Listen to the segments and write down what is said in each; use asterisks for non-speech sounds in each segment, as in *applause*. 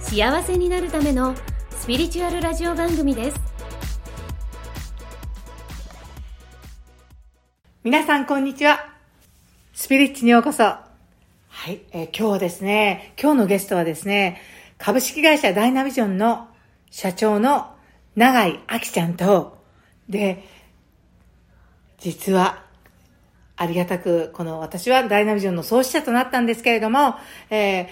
幸せになるためのスピリチュアルラジオ番組です皆さんこんにちは。スピリッチにようこそ。はい、えー今日はですね、今日のゲストはですね、株式会社ダイナビジョンの社長の永井明ちゃんと、で、実は、ありがたく、この私はダイナビジョンの創始者となったんですけれども、えー、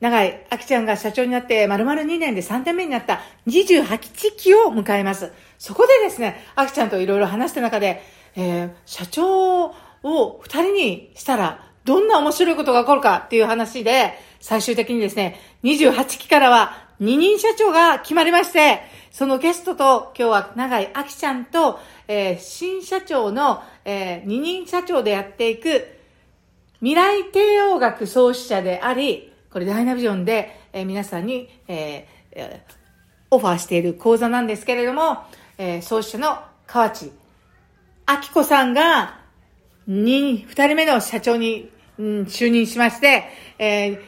長井明ちゃんが社長になって丸々2年で3点目になった28期を迎えます。そこでですね、明ちゃんといろいろ話した中で、えー、社長を二人にしたら、どんな面白いことが起こるかっていう話で、最終的にですね、28期からは二人社長が決まりまして、そのゲストと今日は長井明ちゃんと、えー、新社長の、えー、二人社長でやっていく未来帝王学創始者であり、これダイナビジョンで、えー、皆さんに、えー、オファーしている講座なんですけれども、えー、創始者の河内明子さんが、に、二人目の社長に、うん、就任しまして、えー、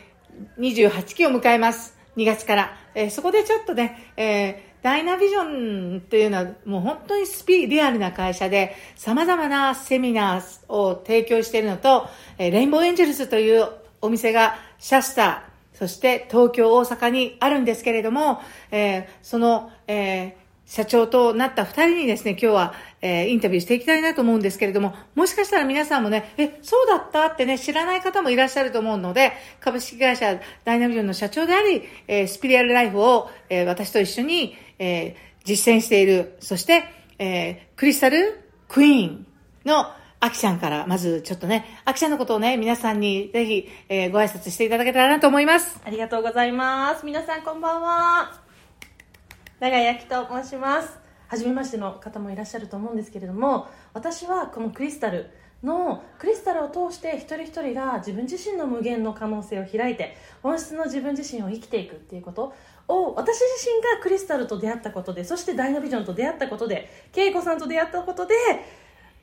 28期を迎えます。2月から。えー、そこでちょっとね、えー、ダイナビジョンっていうのはもう本当にスピリアルな会社で様々なセミナーを提供しているのと、えレインボーエンジェルスというお店がシャスター、そして東京、大阪にあるんですけれども、えー、その、えー、社長となった二人にですね、今日は、えー、インタビューしていきたいなと思うんですけれども、もしかしたら皆さんもね、え、そうだったってね、知らない方もいらっしゃると思うので、株式会社ダイナビジョンの社長であり、えー、スピリアルライフを、えー、私と一緒に、えー、実践している、そして、えー、クリスタルクイーンのアキちゃんから、まずちょっとね、アキちゃんのことをね、皆さんにぜひ、えー、ご挨拶していただけたらなと思います。ありがとうございます。皆さんこんばんは。永井明と申します初めましての方もいらっしゃると思うんですけれども私はこのクリスタルのクリスタルを通して一人一人が自分自身の無限の可能性を開いて本質の自分自身を生きていくっていうことを私自身がクリスタルと出会ったことでそしてダイナビジョンと出会ったことで恵子さんと出会ったことで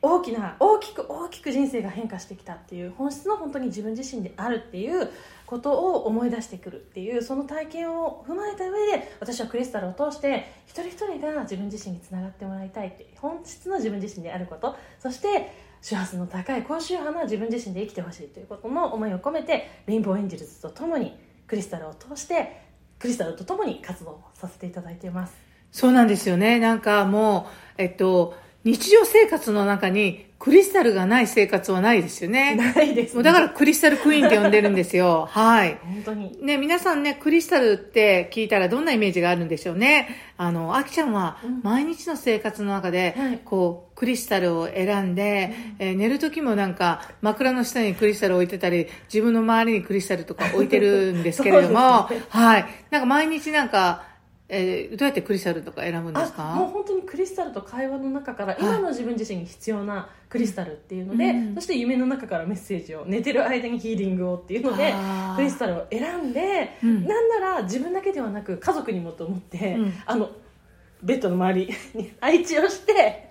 大きな大きく大きく人生が変化してきたっていう本質の本当に自分自身であるっていうことを思い出してくるっていうその体験を踏まえた上で私はクリスタルを通して一人一人が自分自身につながってもらいたいって本質の自分自身であることそして周波数の高い高周波な自分自身で生きてほしいということの思いを込めてレインボーエンジェルズとともにクリスタルを通してクリスタルとともに活動させていただいています。そうなんですよね。なんかもうえっと日常生活の中にクリスタルがない生活はないですよね。ないです、ね、だからクリスタルクイーンって呼んでるんですよ。はい。本当に。ね、皆さんね、クリスタルって聞いたらどんなイメージがあるんでしょうね。あの、あきちゃんは毎日の生活の中で、うん、こう、クリスタルを選んで、うん、えー、寝る時もなんか枕の下にクリスタルを置いてたり、自分の周りにクリスタルとか置いてるんですけれども、*laughs* ね、はい。なんか毎日なんか、えー、どうやってクリスタルとか選ぶんですか？もう本当にクリスタルと会話の中から今の自分自身に必要なクリスタルっていうので、そして夢の中からメッセージを寝てる間にヒーリングをっていうのでクリスタルを選んで、うん、なんなら自分だけではなく家族にもと思って、うん、あのベッドの周りに配置をして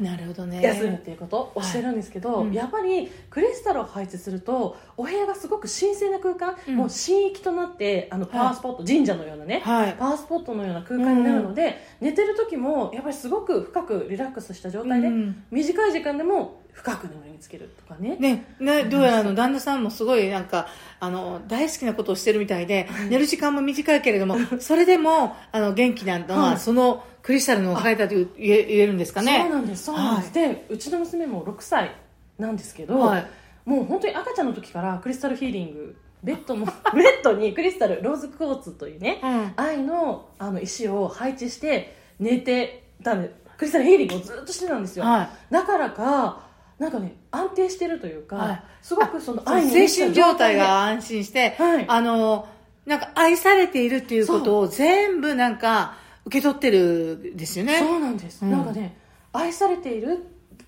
なるほどね。休むっていうこと？をしてるんですけど、はいうん、やっぱりクリスタルを配置するとお部屋がすごく神聖な空間、うん、もう神域となってあのパワースポット、はい、神社のようなね、はい、パワースポットのような空間になるので、うん、寝てる時もやっぱりすごく深くリラックスした状態で、短い時間でも深く眠りにつけるとかね。ねねどうやらあの旦那さんもすごいなんかあの大好きなことをしてるみたいで、寝る時間も短いけれども *laughs* それでもあの元気なのは、そのクリスタルのおかげだと言え言えるんですかね。そうなんですそうなんです、はい、でうちの娘も6歳なんですけど、はい、もう本当に赤ちゃんの時からクリスタルヒーリングベッドの *laughs* ベッドにクリスタルローズクォーツというね、うん、愛のあの石を配置して寝てたんでクリスタルヒーリングをずっとしてたんですよ、はい、だからかなんかね安定してるというか、はい、すごくその愛の精神状態が安心して、はい、あのなんか愛されているっていうことを全部なんか受け取ってるんですよね。そうなんです、うん。なんかね愛されている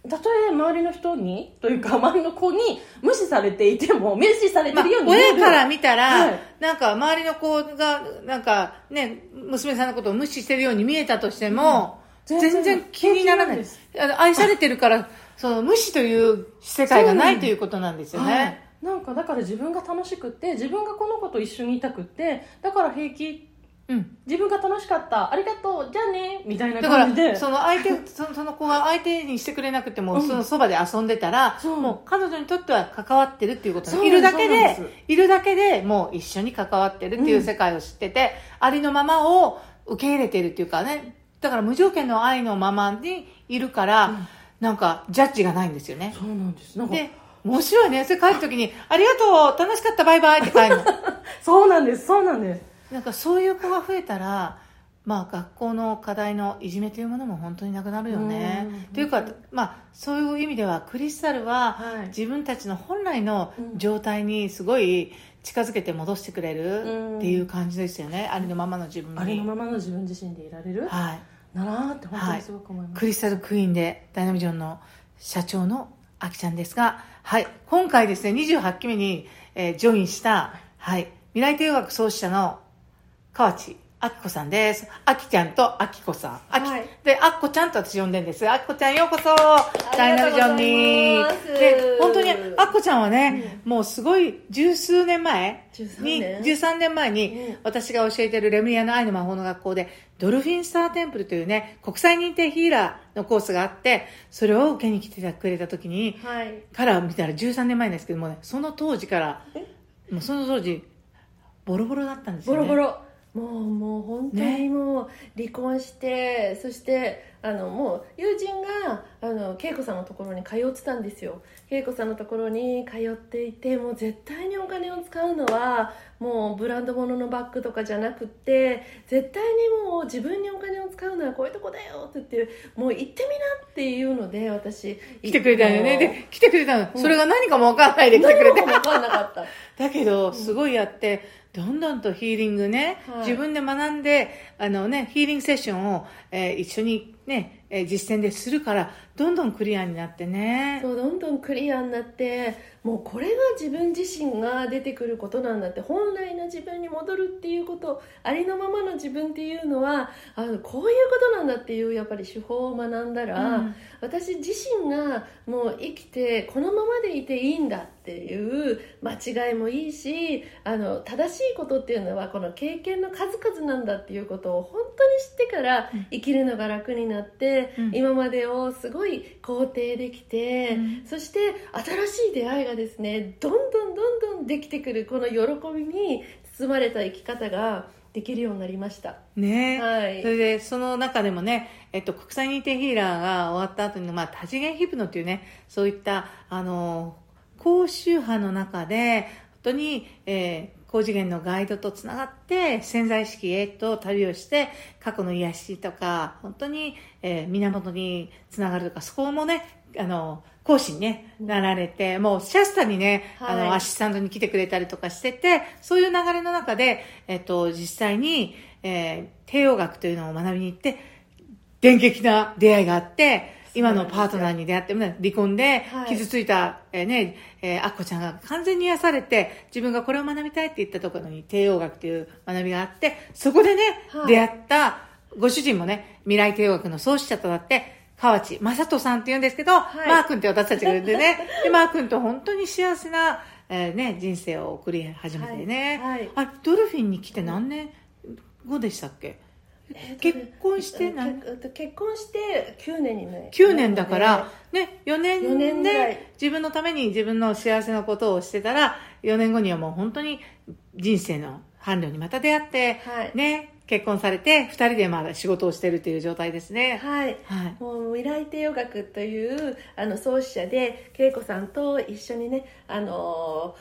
たとえ周りの人にというか周りの子に無視されていても無視されてまあるように見える、親から見たら、はい。なんか周りの子が、なんかね、娘さんのことを無視してるように見えたとしても、うん全然気にならない。です。愛されてるから、その無視という世界がないということなんですよはね。い、なんかだから自分が楽しくって自分がこの子と一緒にいたくってだから平気。うん。自分が楽しかった。ありがとう。じゃあね。みたいなだから感じで、その相手、そのその子が相手にしてくれなくても、うん。そのそばで遊んでたら、もう彼女にとっては関わってるっていうこと。いるだけでいるだけでもう一緒に関わってるっていう世界を知ってて、ありのままを受け入れてるっていうかね、だから無条件の愛のままにいるから、うんなんかジャッジがないんですよね。そうなんですなんかで、面白いね。それ帰るときに、ありがとう楽しかったバイバイって帰るの。*laughs* そうなんですそうなんですなんかそういう子が増えたら、まあ、学校の課題のいじめというものも本当になくなるよねうん。というか、まあ、そういう意味ではクリスタルははい自分たちの本来のうん状態にすごい近づけて戻してくれうんるっていう感じですよね。ありのままの自分に。ありのままの自分自身でいられるはい。なって本当にすごく思います、クリスタルクイーンでダイナミジョンの社長のあきちゃんですが、はい、今回ですね、28期目に、えージョインした、はい、未来帝学創始者の河内あきこさんです。あきちゃんとあきこさん。あき、はいで、あっこちゃんと私呼んでるんです。あきこちゃんようこそダイナミジョンに。で、本当にあっこちゃんはね、もうすごい十数年前13に、年？13年前にうん私が教えてるレムリアの愛の魔法の学校で、ドルフィンスターテンプルというね、国際認定ヒーラーのコースがあって、それを受けに来てくれた時に、はいから見たら13年前ですけどもね、その当時から、もうその当時、ボロボロだったんですよね。ボロボロもうもう本当ねにもう離婚して、そしてあのもう友人があの恵子さんのところに通ってたんですよ恵子さんのところに通っていてもう絶対にお金を使うのはもうブランド物のバッグとかじゃなくって絶対にもう自分にお金を使うのはこういうとこだよって言ってもう行ってみなっていうので私来てくれたんよね。で、来てくれたの。うんそれが何かもわかんないで来てくれて何。も分かんなかった *laughs* だけど、すごいやって、どんどんとヒーリングね、はい。自分で学んで、あのね、ヒーリングセッションを、えー一緒にね、えー実践でするから、どんどんクリアになってね。そうどんどんクリアになってもうこれが自分自身が出てくることなんだって本来の自分に戻るっていうことありのままの自分っていうのはあのこういうことなんだっていうやっぱり手法を学んだら、うん。私自身がもう生きてこのままでいていいんだっていう間違いもいいしあの正しいことっていうのはこの経験の数々なんだっていうことを本当に知ってから生きるのが楽になって、うん。今までをすごい肯定できて、うん。そして新しい出会いがですねどんどんどんどんできてくるこの喜びに包まれた生き方ができるようになりました。ね、はい。それで、その中でもね、えっと、国際認定ヒーラーが終わった後に、まあ、多次元ヒプノっていうね、そういった、あの、高周波の中で、本当に、えー高次元のガイドとつながって潜在意識へと旅をして過去の癒しとか本当に、えー源につながるとかそこもねあの講師に、ね、なられてもうシャスタにね、あはい。のアシスタントに来てくれたりとかしててそういう流れの中で、えっと、実際に、えー帝王学というのを学びに行って電撃な出会いがあって今のパートナーに出会って、ね離婚ではい。傷ついた、えーね、えー、アッコちゃんが完全に癒されて、自分がこれを学びたいって言ったところに帝王学という学びがあって、そこでね、はい。出会ったご主人もね、未来帝王学の創始者となって、河内正人さんって言うんですけど、はい。マー君って私たちが言うんでね、*laughs* で、マー君と本当に幸せな、えーね、人生を送り始めてね、はい。あ、ドルフィンに来て何年後でしたっけ？結婚してな何結結婚して9年にね9年だから、ね、4年4年ぐらい。で自分のために自分の幸せなことをしてたら、4年後にはもう本当に人生の伴侶にまた出会って、はい。ね、結婚されて、2人でまだ仕事をしてるという状態ですね。はい。はい。もう未来帝王学というあの創始者で恵子さんと一緒にねあの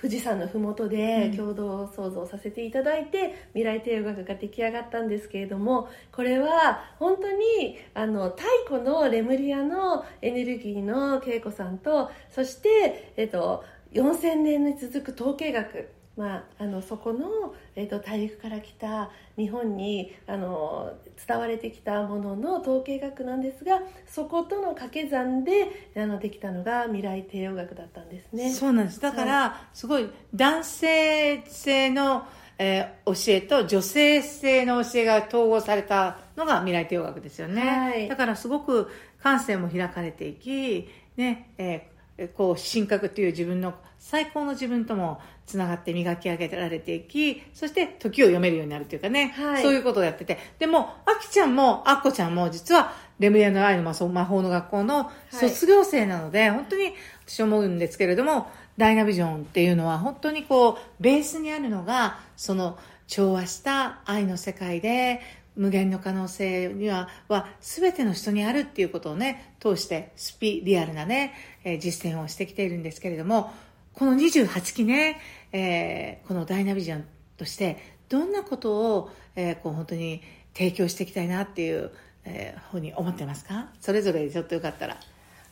富士山のふもとで共同創造させていただいて、未来帝王学が出来上がったんですけれどもこれは本当にあの太古のレムリアのエネルギーの恵子さんとそして、えっと、4000年に続く統計学まあ、あのそこの、えーと、大陸から来た日本にあの伝われてきたものの統計学なんですがそことの掛け算であのできたのが未来帝王学だったんですね。そうなんです。だから、はい、すごい男性性の、えー、教えと女性性の教えが統合されたのが未来帝王学ですよね、はい、だからすごく感性も開かれていきね、えー、こう神格という自分の最高の自分ともつながって磨き上げられていき、そして時を読めるようになるというかね、はい、そういうことをやってて。でも、あきちゃんも、あっこちゃんも、実は、レムリアの愛の魔法の学校の卒業生なので、はい、本当に私思うんですけれども、ダイナビジョンっていうのは本当にこう、ベースにあるのが、その調和した愛の世界で、無限の可能性には、は全ての人にあるっていうことをね、通してスピリアルなね、えー、実践をしてきているんですけれども、この28期ね、えー、このダイナビジョンとして、どんなことを、えー、こう本当に提供していきたいなっていう、えー、ふうに思ってますか？それぞれちょっとよかったら。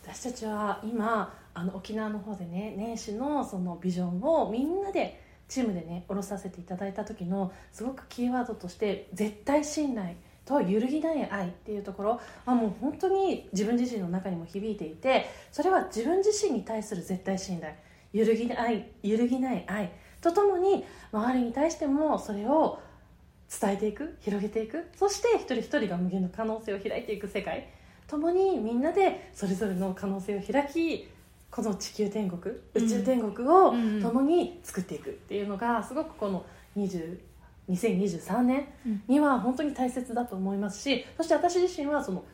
私たちは今あの沖縄の方でね年始のそのビジョンをみんなでチームでね下ろさせていただいた時のすごくキーワードとして絶対信頼と揺るぎない愛っていうところはもう本当に自分自身の中にも響いていてそれは自分自身に対する絶対信頼揺るぎない揺るぎない愛とともに周りに対してもそれを伝えていく広げていくそして一人一人が無限の可能性を開いていく世界ともにみんなでそれぞれの可能性を開きこの地球天国宇宙天国を共に作っていくっていうのがすごくこの20 2023年には本当に大切だと思いますしそして私自身はその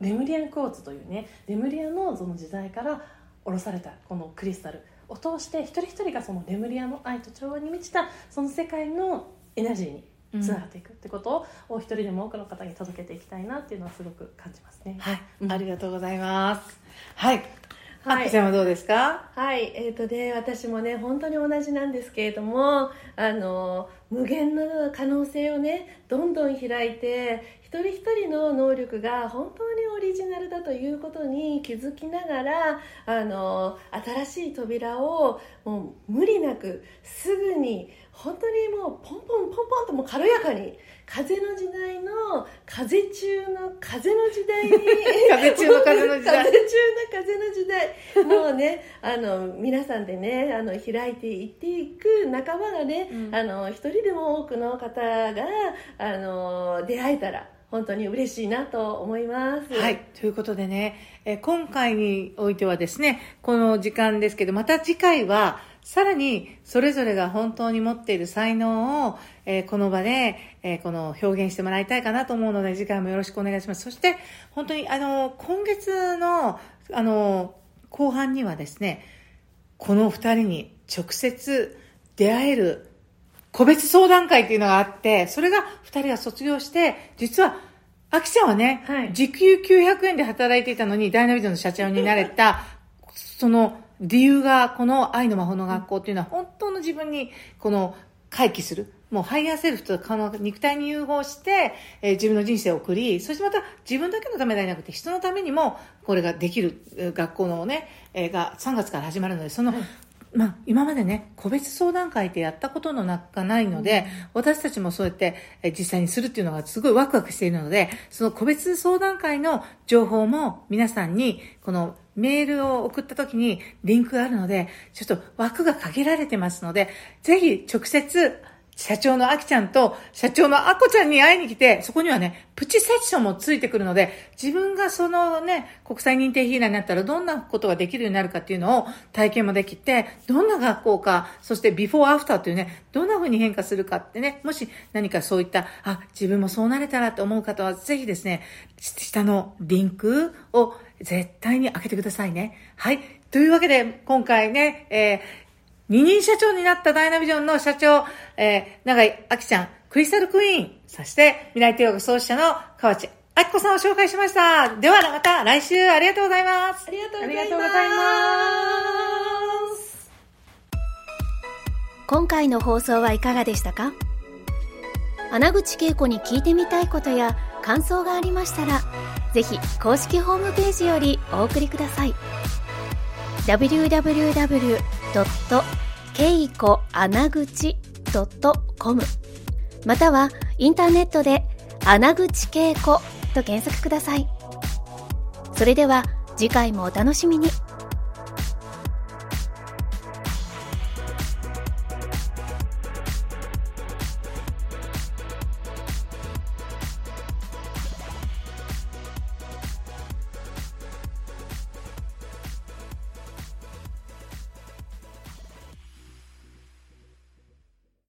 レムリアンコーツというねレムリアのその時代から下ろされたこのクリスタルを通して一人一人がそのレムリアの愛と調和に満ちたその世界のエナジーにつながっていくってことを一人でも多くの方に届けていきたいなっていうのはすごく感じますね。はい、うん、ありがとうございます。はい。はい、はどうですか？はい。えーとね、私もね本当に同じなんですけれどもあの無限の可能性をねどんどん開いて一人一人の能力が本当にオリジナルだということに気づきながらあの新しい扉をもう無理なくすぐに本当にもうポンポンポンポンともう軽やかに風の時代の *laughs* 風中の風の時代に風中の風の時代風中の風の時代もうねあの皆さんでねあの開いていっていく仲間がね、うん、あの一人でも多くの方があの出会えたら本当に嬉しいなと思います。はい。ということでね、え今回においてはですね、この時間ですけど、また次回は、さらに、それぞれが本当に持っている才能を、えー、この場で、えー、この表現してもらいたいかなと思うので、次回もよろしくお願いします。そして、本当に、あの、今月の、あの、後半にはですね、この二人に直接出会える個別相談会っていうのがあって、それが二人が卒業して、実は、あきちゃんはね、はい、時給900円で働いていたのに、ダイナビジョンの社長になれた、その理由が、この愛の魔法の学校っていうのは、本当の自分に、この、回帰する。もう higher self とこの肉体に融合して、えー、自分の人生を送り、そしてまた自分だけのためではなくて人のためにもこれができる学校のね、えー、が3月から始まるので、そのまあ、今までね、個別相談会ってやったことのなかないので、私たちもそうやって実際にするっていうのがすごいワクワクしているので、その個別相談会の情報も皆さんに、このメールを送った時にリンクがあるので、ちょっと枠が限られてますので、ぜひ直接社長のあきちゃんと社長のあこちゃんに会いに来て、そこにはね、プチセッションもついてくるので、自分がそのね、国際認定ヒーラーになったらどんなことができるようになるかっていうのを体験もできて、どんな学校か、そしてビフォーアフターっていうね、どんな風に変化するかってね、もし何かそういった、あ、自分もそうなれたらと思う方は、ぜひですね、下のリンクを絶対に開けてくださいね。はい。というわけで、今回ね、えー二人社長になったダイナビジョンの社長、えー、長井明ちゃん、クリスタルクイーン、そして未来帝国創始者の河内明子さんを紹介しました。ではまた来週ありがとうございます。ありがとうございます。今回の放送はいかがでしたか？穴口恵子に聞いてみたいことや感想がありましたら、ぜひ公式ホームページよりお送りください。www. けいこ穴口 .com またはインターネットで穴口稽古と検索ください。それでは次回もお楽しみに。